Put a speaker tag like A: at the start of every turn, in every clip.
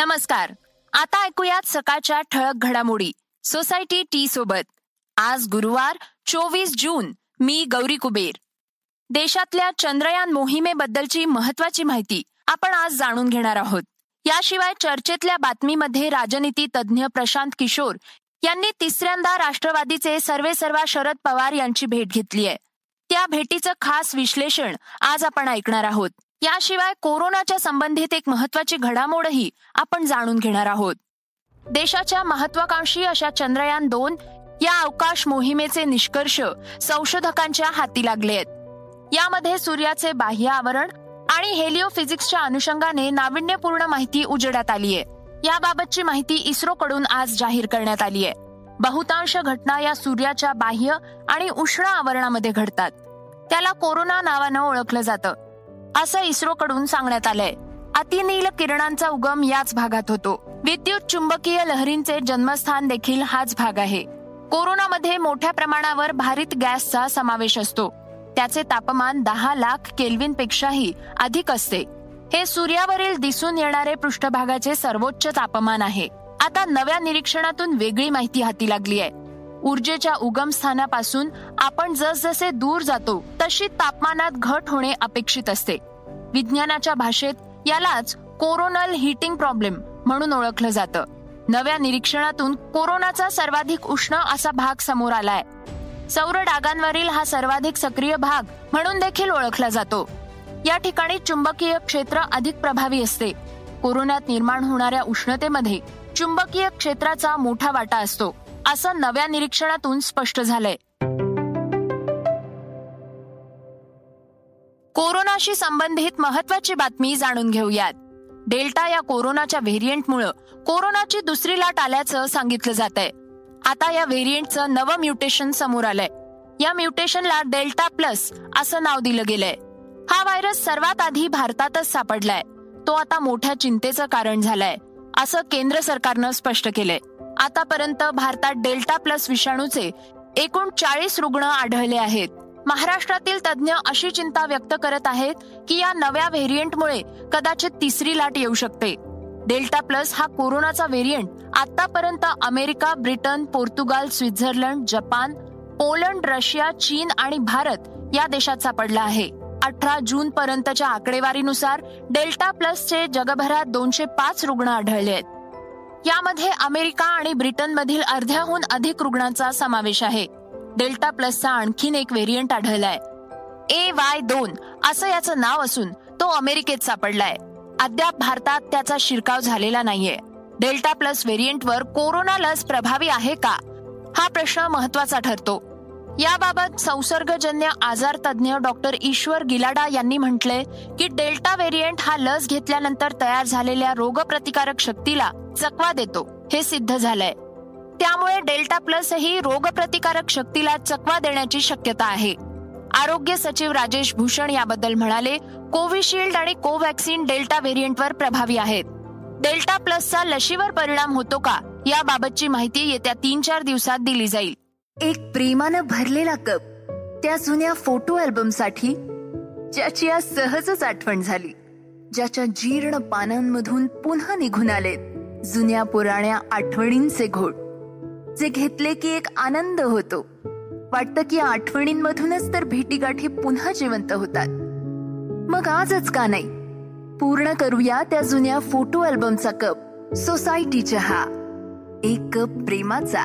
A: नमस्कार. आता ऐकूयात सकाळच्या ठळक घडामोडी. सोसायटी टी सोबत. आज गुरुवार चोवीस जून. मी गौरी कुबेर. देशातल्या चंद्रयान मोहिमेबद्दलची महत्वाची माहिती आपण आज जाणून घेणार आहोत. याशिवाय चर्चेतल्या बातमीमध्ये राजनीती तज्ज्ञ प्रशांत किशोर यांनी तिसऱ्यांदा राष्ट्रवादीचे सर्वेसर्वा शरद पवार यांची भेट घेतली आहे त्या भेटीचं खास विश्लेषण आज आपण ऐकणार आहोत. याशिवाय कोरोनाच्या संबंधित एक महत्वाची घडामोडही आपण जाणून घेणार आहोत. देशाच्या महत्वाकांक्षी अशा चंद्रयान दोन या अवकाश मोहिमेचे निष्कर्ष संशोधकांच्या हाती लागले आहेत. यामध्ये सूर्याचे बाह्य आवरण आणि हेलिओफिजिक्सच्या अनुषंगाने नाविन्यपूर्ण माहिती उजेडात आली आहे. याबाबतची माहिती इस्रोकडून आज जाहीर करण्यात आली आहे. बहुतांश घटना या सूर्याच्या बाह्य आणि उष्ण आवरणामध्ये घडतात. त्याला कोरोना नावानं ओळखलं जातं. असं इस्रोकडून सांगण्यात आलंय. अतिनील किरणांचा उगम याच भागात होतो. विद्युत चुंबकीय लहरींचे जन्मस्थान देखील हाच भाग आहे. कोरोनामध्ये मोठ्या प्रमाणावर भारित गॅसचा समावेश असतो. त्याचे तापमान दहा लाख केल्विन पेक्षाही अधिक असते. हे सूर्यावरील दिसून येणारे पृष्ठभागाचे सर्वोच्च तापमान आहे. आता नव्या निरीक्षणातून वेगळी माहिती हाती लागली आहे. ऊर्जेच्या उगम स्थानापासून आपण जसजसे दूर जातो तशी तापमानात घट होणे अपेक्षित असते. विज्ञानाच्या भाषेत यालाच कोरोनल हिटिंग प्रॉब्लेम म्हणून ओळखलं जातं. नव्या निरीक्षणातून कोरोनाचा सर्वाधिक उष्ण असा भाग समोर आलाय. सौर डागांवरील हा सर्वाधिक सक्रिय भाग म्हणून देखील ओळखला जातो. या ठिकाणी चुंबकीय क्षेत्र अधिक प्रभावी असते. कोरोनात निर्माण होणाऱ्या उष्णतेमध्ये चुंबकीय क्षेत्राचा मोठा वाटा असतो. असं नव्या निरीक्षणातून स्पष्ट झालंय. कोरोनाशी संबंधित महत्वाची बातमी जाणून घेऊयात. डेल्टा या कोरोनाच्या व्हेरियंटमुळे कोरोनाची दुसरी लाट आल्याचं सांगितलं जात आहे आता या व्हेरियंटचं नवं म्युटेशन समोर आलंय. या म्युटेशनला डेल्टा प्लस असं नाव दिलं गेलंय. हा व्हायरस सर्वात आधी भारतातच सापडलाय. तो आता मोठ्या चिंतेचं कारण झालाय असं केंद्र सरकारनं स्पष्ट केलंय. आतापर्यंत भारतात डेल्टा प्लस विषाणूचे एकूण चाळीस रुग्ण आढळले आहेत. महाराष्ट्रातील तज्ज्ञ अशी चिंता व्यक्त करत आहेत की या नव्या व्हेरियंटमुळे कदाचित तिसरी लाट येऊ शकते. डेल्टा प्लस हा कोरोनाचा व्हेरियंट आतापर्यंत America Britain Portugal Switzerland Japan Poland Russia चीन आणि भारत या देशात सापडला आहे. अठरा जून पर्यंतच्या आकडेवारीनुसार डेल्टा प्लसचे जगभरात दोनशे पाच रुग्ण आढळले आहेत. यामध्ये अमेरिका आणि ब्रिटनमधील अर्ध्याहून अधिक रुग्णांचा समावेश आहे. डेल्टा प्लसचा आणखीन एक व्हेरियंट आढळलाय. ए वाय दोन असं याचं नाव असून तो अमेरिकेत सापडलाय. अद्याप भारतात त्याचा शिरकाव झालेला नाहीये. डेल्टा प्लस व्हेरियंटवर कोरोना लस प्रभावी आहे का? हा प्रश्न महत्त्वाचा ठरतो. याबाबत संसर्गजन्य आजार तज्ज्ञ डॉक्टर ईश्वर गिलाडा यांनी म्हटलंय की डेल्टा व्हेरियंट हा लस घेतल्यानंतर तयार झालेल्या रोगप्रतिकारक शक्तीला चकवा देतो. हे सिद्ध झालंय. त्यामुळे डेल्टा प्लस ही रोगप्रतिकारक शक्तीला चकवा देण्याची शक्यता आहे. आरोग्य सचिव राजेश भूषण याबद्दल म्हणाले कोविशिल्ड आणि कोव्हॅक्सिन डेल्टा व्हेरियंटवर प्रभावी आहेत. डेल्टा प्लसचा लशीवर परिणाम होतो का याबाबतची माहिती येत्या तीन चार दिवसात दिली जाईल.
B: एक प्रेमानं भरलेला कप त्या जुन्या फोटो अल्बमसाठी ज्याची आज सहजच आठवण झाली ज्याच्या जीर्ण पानांमधून पुन्हा निघून आलेत. जुन्या पुराण्या आठवणींचे घोट जे घेतले की एक आनंद होतो. वाटतं की आठवणींमधूनच तर भेटीगाठी पुन्हा जिवंत होतात. मग आजच का नाही? पूर्ण करूया त्या जुन्या फोटो अल्बमचा कप सोसायटी चहा एक कप प्रेमाचा.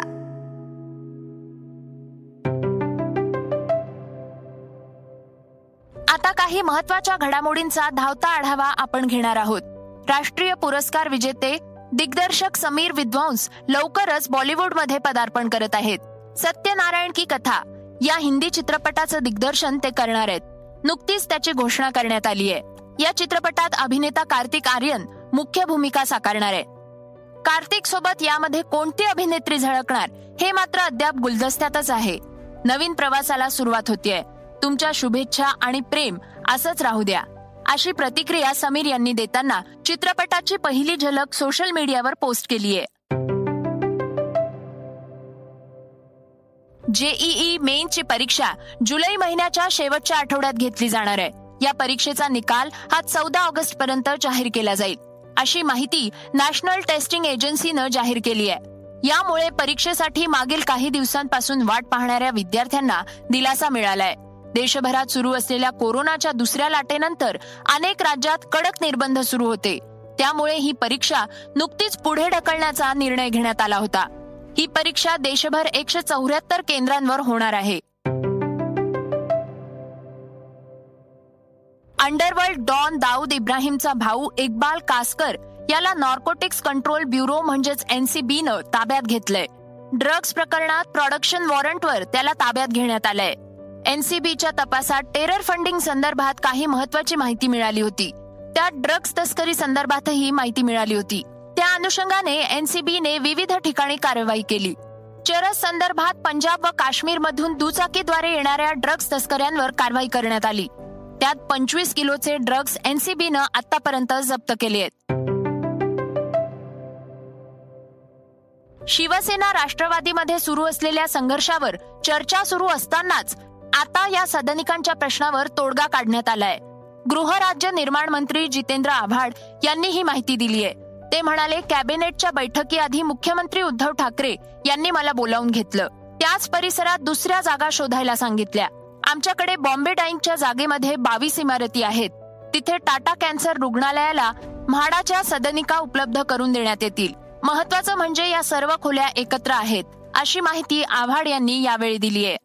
A: आता काही महत्त्वाच्या घडामोडींचा धावता आढावा आपण घेणार आहोत. राष्ट्रीय पुरस्कार विजेते दिग्दर्शक समीर विद्वांस लवकरच बॉलिवूडमध्ये पदार्पण करत आहेत. सत्यनारायण की कथा या हिंदी चित्रपटाचं दिग्दर्शन ते करणार आहेत. नुकतीच त्याची घोषणा करण्यात आली आहे. या चित्रपटात अभिनेता कार्तिक आर्यन मुख्य भूमिका साकारणार आहे. कार्तिक सोबत यामध्ये कोणती अभिनेत्री झळकणार हे मात्र अद्याप गुलदस्त्यातच आहे. नवीन प्रवासाला सुरुवात होतीये. तुमच्या शुभेच्छा आणि प्रेम असंच राहू द्या. अशी प्रतिक्रिया समीर यांनी देताना चित्रपटाची पहिली झलक सोशल मीडियावर पोस्ट केली आहे. जेईई मेनची परीक्षा जुलै महिन्याच्या शेवटच्या आठवड्यात घेतली जाणार आहे. या परीक्षेचा निकाल हा चौदा ऑगस्ट पर्यंत जाहीर केला जाईल. अशी माहिती नॅशनल टेस्टिंग एजन्सीनं जाहीर केली आहे. यामुळे परीक्षेसाठी मागील काही दिवसांपासून वाट पाहणाऱ्या विद्यार्थ्यांना दिलासा मिळालाय. देशभरात सुरू असलेल्या कोरोनाच्या दुसऱ्या लाटेनंतर अनेक राज्यात कडक निर्बंध सुरू होते. त्यामुळे ही परीक्षा नुकतीच पुढे ढकलण्याचा निर्णय घेण्यात आला होता. ही परीक्षा देशभर एकशे चौऱ्याहत्तर केंद्रांवर होणार आहे. अंडरवर्ल्ड डॉन दाऊद इब्राहिमचा भाऊ इक्बाल कासकर याला नॉर्कोटिक्स कंट्रोल ब्युरो म्हणजेच एनसीबीनं ताब्यात घेतलंय. ड्रग्ज प्रकरणात प्रोडक्शन वॉरंटवर त्याला ताब्यात घेण्यात आलंय. एनसीबीच्या तपासात टेरर फंडिंग संदर्भात काही महत्वाची माहिती मिळाली होती. त्यात ड्रग्ज तस्करी संदर्भातही माहिती मिळाली होती. त्या अनुषंगाने एनसीबीने विविध ठिकाणी कारवाई केली. चरस संदर्भात पंजाब व काश्मीरमधून दुचाकीद्वारे येणाऱ्या ड्रग्ज तस्कऱ्यांवर कारवाई करण्यात आली. त्यात पंचवीस किलोचे ड्रग्ज एनसीबीनं आतापर्यंत जप्त केले आहेत. शिवसेना राष्ट्रवादीमध्ये सुरू असलेल्या संघर्षावर चर्चा सुरू असतानाच आता या सदनिकांच्या प्रश्नावर तोडगा काढण्यात आलाय. गृहराज्य निर्माण मंत्री जितेंद्र आव्हाड यांनी ही माहिती दिली आहे. ते म्हणाले कॅबिनेटच्या बैठकीआधी मुख्यमंत्री उद्धव ठाकरे यांनी मला बोलावून घेतलं. त्याच परिसरात दुसऱ्या जागा शोधायला सांगितल्या. आमच्याकडे बॉम्बे डाईंगच्या जागेमध्ये बावीस इमारती आहेत. तिथे टाटा कॅन्सर रुग्णालयाला म्हाडाच्या सदनिका उपलब्ध करून देण्यात येतील. महत्वाचं म्हणजे या सर्व खोल्या एकत्र आहेत अशी माहिती आव्हाड यांनी यावेळी दिली आहे.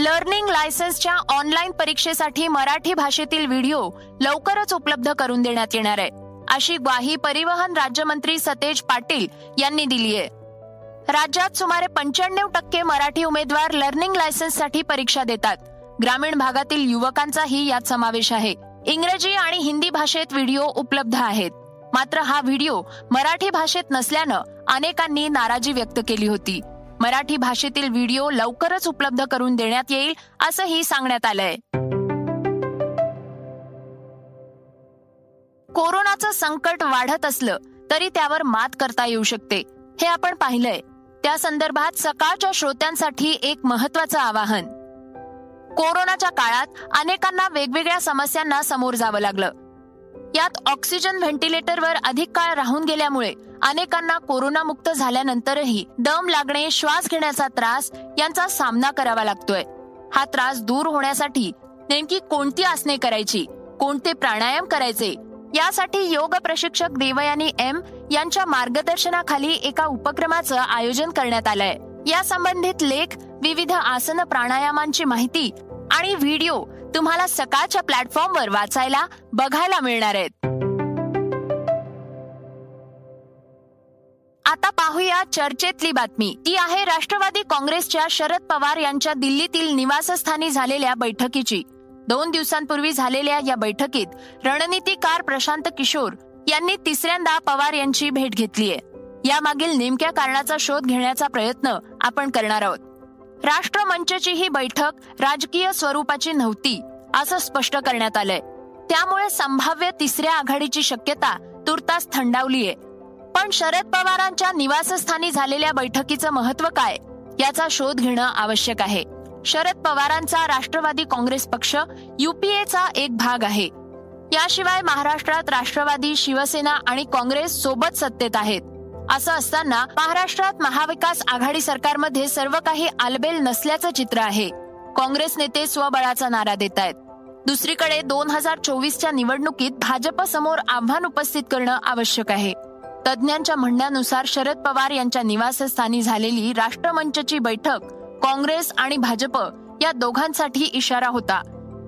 A: लर्निंग लायसन्सच्या ऑनलाईन परीक्षेसाठी मराठी भाषेतील व्हिडिओ लवकरच उपलब्ध करून देण्यात येणार आहे अशी ग्वाही परिवहन राज्यमंत्री सतेज पाटील यांनी दिली आहे. राज्यात सुमारे पंच्याण्णव टक्के मराठी उमेदवार लर्निंग लायसन्ससाठी परीक्षा देतात. ग्रामीण भागातील युवकांचाही यात समावेश आहे. इंग्रजी आणि हिंदी भाषेत व्हिडिओ उपलब्ध आहेत. मात्र हा व्हिडिओ मराठी भाषेत नसल्यानं अनेकांनी नाराजी व्यक्त केली होती. मराठी भाषेतील व्हिडिओ लवकरच उपलब्ध करून देण्यात येईल असंही सांगण्यात आलंय. कोरोनाचं संकट वाढत असलं तरी त्यावर मात करता येऊ शकते हे आपण पाहिलंय. त्या संदर्भात सकाळच्या श्रोत्यांसाठी एक महत्वाचं आवाहन. कोरोनाच्या काळात अनेकांना वेगवेगळ्या समस्यांना समोर जावं लागलं. यात ऑक्सिजन व्हेंटिलेटरवर अधिक काळ राहून गेल्यामुळे अनेकांना कोरोनामुक्त झाल्यानंतरही दम लागणे श्वास घेण्याचा त्रास यांचा सामना करावा लागतोय. हा त्रास दूर होण्यासाठी नेमकी कोणती आसने करायची कोणते प्राणायाम करायचे यासाठी योग प्रशिक्षक देवयानी एम यांच्या मार्गदर्शनाखाली एका उपक्रमाचं आयोजन करण्यात आलंय. या संबंधित लेख विविध आसन प्राणायामांची माहिती आणि व्हिडिओ तुम्हाला सकाळच्या प्लॅटफॉर्मवर वाचायला बघायला मिळणार आहेत. आता पाहूया चर्चेतली बातमी. ती आहे राष्ट्रवादी काँग्रेसच्या शरद पवार यांच्या दिल्लीतील निवासस्थानी झालेल्या बैठकीची. दोन दिवसांपूर्वी झालेल्या या बैठकीत रणनीतीकार प्रशांत किशोर यांनी तिसऱ्यांदा पवार यांची भेट घेतलीय यामागील नेमक्या कारणाचा शोध घेण्याचा प्रयत्न आपण करणार आहोत. राष्ट्रमंचची ही बैठक राजकीय स्वरूपाची नव्हती असं स्पष्ट करण्यात आलंय. त्यामुळे संभाव्य तिसऱ्या आघाडीची शक्यता तुर्तास थंडावलीय. पण शरद पवारांच्या निवासस्थानी झालेल्या बैठकीचं महत्त्व काय याचा शोध घेणं आवश्यक आहे. शरद पवारांचा राष्ट्रवादी काँग्रेस पक्ष युपीएचा एक भाग आहे. याशिवाय महाराष्ट्रात राष्ट्रवादी शिवसेना आणि काँग्रेस सोबत सत्तेत आहेत. असं असताना महाराष्ट्रात महाविकास आघाडी सरकारमध्ये सर्व काही आलबेल नसल्याचं चित्र आहे. काँग्रेस नेते स्वबळाचा नारा देत आहेत दुसरीकडे दोन हजार चोवीसच्या निवडणुकीत भाजपसमोर आव्हान उपस्थित करणं आवश्यक आहे. तज्ज्ञांच्या म्हणण्यानुसार शरद पवार यांच्या निवासस्थानी झालेली राष्ट्रमंचची बैठक काँग्रेस आणि भाजप या दोघांसाठी इशारा होता.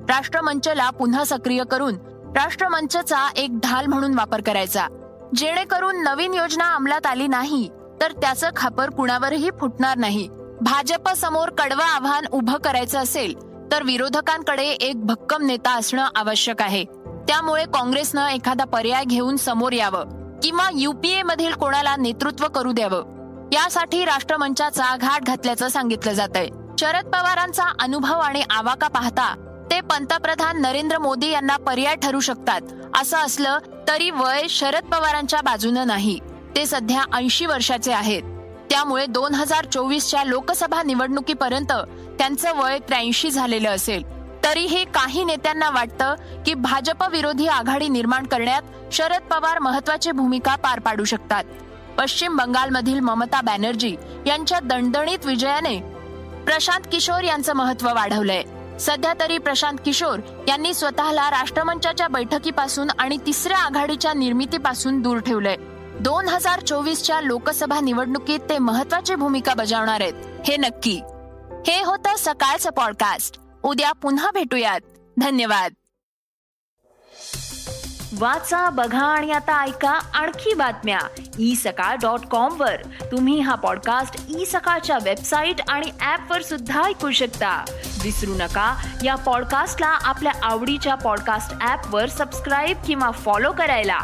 A: राष्ट्रमंचला पुन्हा सक्रिय करून राष्ट्रमंचचा एक ढाल म्हणून वापर करायचा. जेणेकरून नवीन योजना अंमलात आली नाही तर त्याचं खापर कुणावरही फुटणार नाही. भाजप समोर कडवं आव्हान उभं करायचं असेल तर विरोधकांकडे एक भक्कम नेता असणं आवश्यक आहे. त्यामुळे काँग्रेसनं एखादा पर्याय घेऊन समोर यावं किंवा युपीए मधील कोणाला नेतृत्व करू द्यावं. यासाठी राष्ट्रमंचाचा घाट घातल्याचं सांगितलं जात आहे शरद पवारांचा अनुभव आणि आवाका पाहता ते पंतप्रधान नरेंद्र मोदी यांना पर्याय ठरू शकतात असं असलं तरी वय शरद पवारांच्या बाजूनं नाही. ते सध्या ऐंशी वर्षाचे आहेत. त्यामुळे दोन हजार चोवीसच्या लोकसभा निवडणुकीपर्यंत त्यांचं वय त्र्याऐंशी झालेलं असेल. तरीही काही नेत्यांना वाटतं की भाजप विरोधी आघाडी निर्माण करण्यात शरद पवार महत्वाची भूमिका पार पाडू शकतात. पश्चिम बंगालमधील ममता बॅनर्जी यांच्या दणदणीत विजयाने प्रशांत किशोर यांचं महत्त्व वाढवलंय. सध्या तरी प्रशांत किशोर यांनी स्वतःला राष्ट्रमंचाच्या बैठकीपासून आणि तिसऱ्या आघाडीच्या निर्मितीपासून दूर ठेवलंय. दोन हजार चोवीसच्या लोकसभा निवडणुकीत ते महत्वाची भूमिका बजावणार आहेत. हे नक्की. हे होतं सकाळचं पॉडकास्ट उद्या पुन्हा भेटूयात. धन्यवाद.
C: वाचा बघा आणि आता ऐका आणखी बातम्या. ई सकाळ डॉट कॉम वर. तुम्ही हा पॉडकास्ट ई सकाळच्या वेबसाईट आणि ऍप वर सुद्धा ऐकू शकता. विसरू नका या पॉडकास्टला आपल्या आवडीच्या पॉडकास्ट ऍप वर सबस्क्राईब किंवा फॉलो करायला.